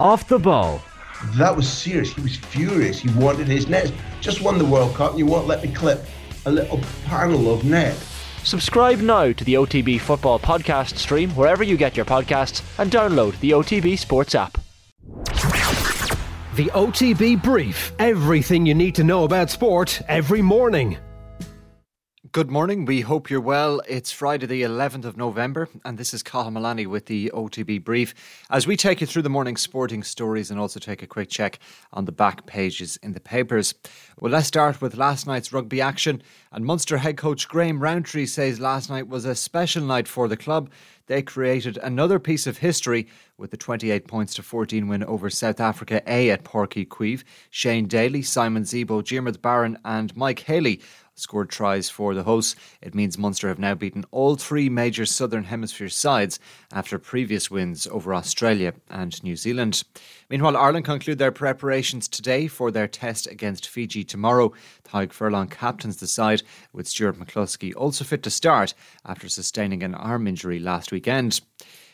Off the ball. That was serious. He was furious. He wanted his net. Just won the World Cup and you won't let me clip a little panel of net. Subscribe now to the OTB Football Podcast stream wherever you get your podcasts and download the OTB Sports app. The OTB Brief. Everything you need to know about sport every morning. Good morning. We hope you're well. It's Friday, the 11th of November, and this is Cathal Mullaney with the OTB Brief as we take you through the morning sporting stories and also take a quick check on the back pages in the papers. Well, let's start with last night's rugby action. And Munster head coach Graham Rowntree says last night was a special night for the club. They created another piece of history with the 28 points to 14 win over South Africa A at Uí Chaoimh. Shane Daly, Simon Zebo, Diarmuid Barron, and Mike Haley scored tries for the hosts. It means Munster have now beaten all three major Southern Hemisphere sides after previous wins over Australia and New Zealand. Meanwhile, Ireland conclude their preparations today for their test against Fiji tomorrow. Tadhg Furlong captains the side, with Stuart McCloskey also fit to start after sustaining an arm injury last weekend.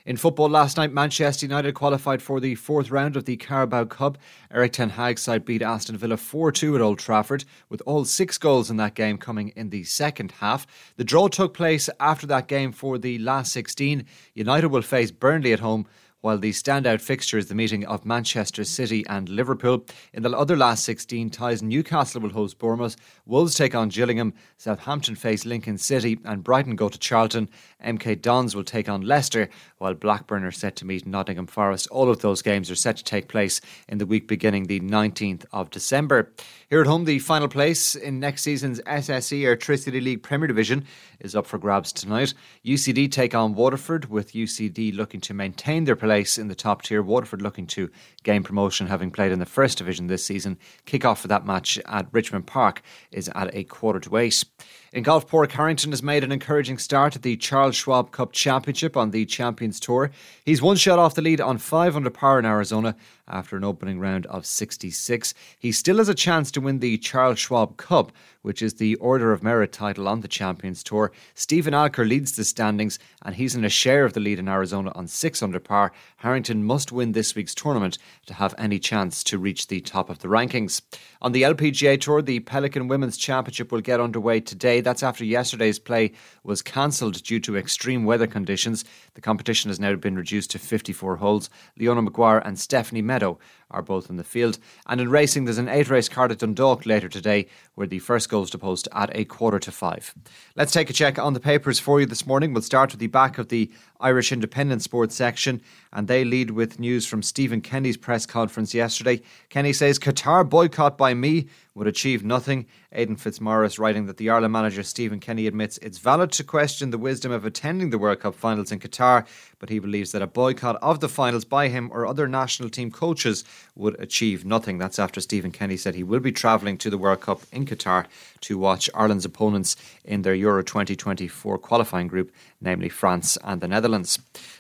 In football last night, Manchester United qualified for the fourth round of the Carabao Cup. Erik Ten Hag's side beat Aston Villa 4 2 at Old Trafford, with all six goals in that game coming in the second half. The draw took place after that game for the last 16. United will face Burnley at home while the standout fixture is the meeting of Manchester City and Liverpool. In the other last 16 ties, Newcastle will host Bournemouth, Wolves take on Gillingham, Southampton face Lincoln City, and Brighton go to Charlton. MK Dons will take on Leicester, while Blackburn are set to meet Nottingham Forest. All of those games are set to take place in the week beginning the 19th of December. Here at home, the final place in next season's SSE Airtricity League Premier Division is up for grabs tonight. UCD take on Waterford, with UCD looking to maintain their in the top tier. Waterford looking to gain promotion, having played in the first division this season. Kick-off for that match at Richmond Park is at a quarter to eight. In golf, Padraig Harrington has made an encouraging start at the Charles Schwab Cup Championship on the Champions Tour. He's one shot off the lead on 5 under par in Arizona after an opening round of 66. He still has a chance to win the Charles Schwab Cup, which is the Order of Merit title on the Champions Tour. Steven Alker leads the standings and he's in a share of the lead in Arizona on 6 under par. Harrington must win this week's tournament to have any chance to reach the top of the rankings. On the LPGA Tour, the Pelican Women's Championship will get underway today. That's after yesterday's play was cancelled due to extreme weather conditions. The competition has now been reduced to 54 holes. Leona Maguire and Stephanie Meadow are both in the field. And in racing, there's an eight race card at Dundalk later today where the first goes to post at a quarter to five. Let's take a check on the papers for you this morning. We'll start with the back of the Irish Independent Sports section, and they lead with news from Stephen Kenny's press conference yesterday. Kenny says Qatar boycott by me would achieve nothing. Aidan Fitzmaurice writing that the Ireland manager Stephen Kenny admits it's valid to question the wisdom of attending the World Cup finals in Qatar, but he believes that a boycott of the finals by him or other national team coaches would achieve nothing. That's after Stephen Kenny said he will be travelling to the World Cup in Qatar to watch Ireland's opponents in their Euro 2024 qualifying group, namely France and the Netherlands.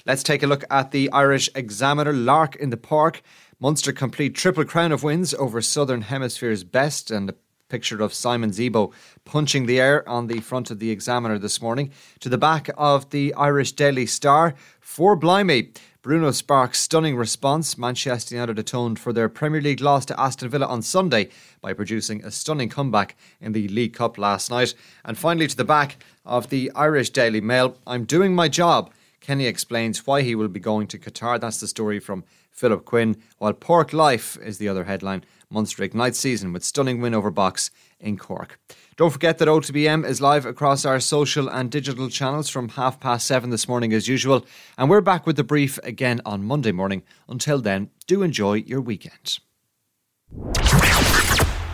Let's take a look at the Irish Examiner Lark in the Park. Munster complete triple crown of wins over Southern Hemisphere's best and a picture of Simon Zebo punching the air on the front of the Examiner this morning. To the back of the Irish Daily Star, for Blimey. Bruno Sparks' stunning response. Manchester United atoned for their Premier League loss to Aston Villa on Sunday by producing a stunning comeback in the League Cup last night. And finally, to the back of the Irish Daily Mail, I'm doing my job. Kenny explains why he will be going to Qatar. That's the story from Philip Quinn, while Pork Life is the other headline. Munster ignites season with stunning win over Boks in Cork. Don't forget that OTB AM is live across our social and digital channels from half past seven this morning as usual, and we're back with the brief again on Monday morning. Until then, do enjoy your weekend.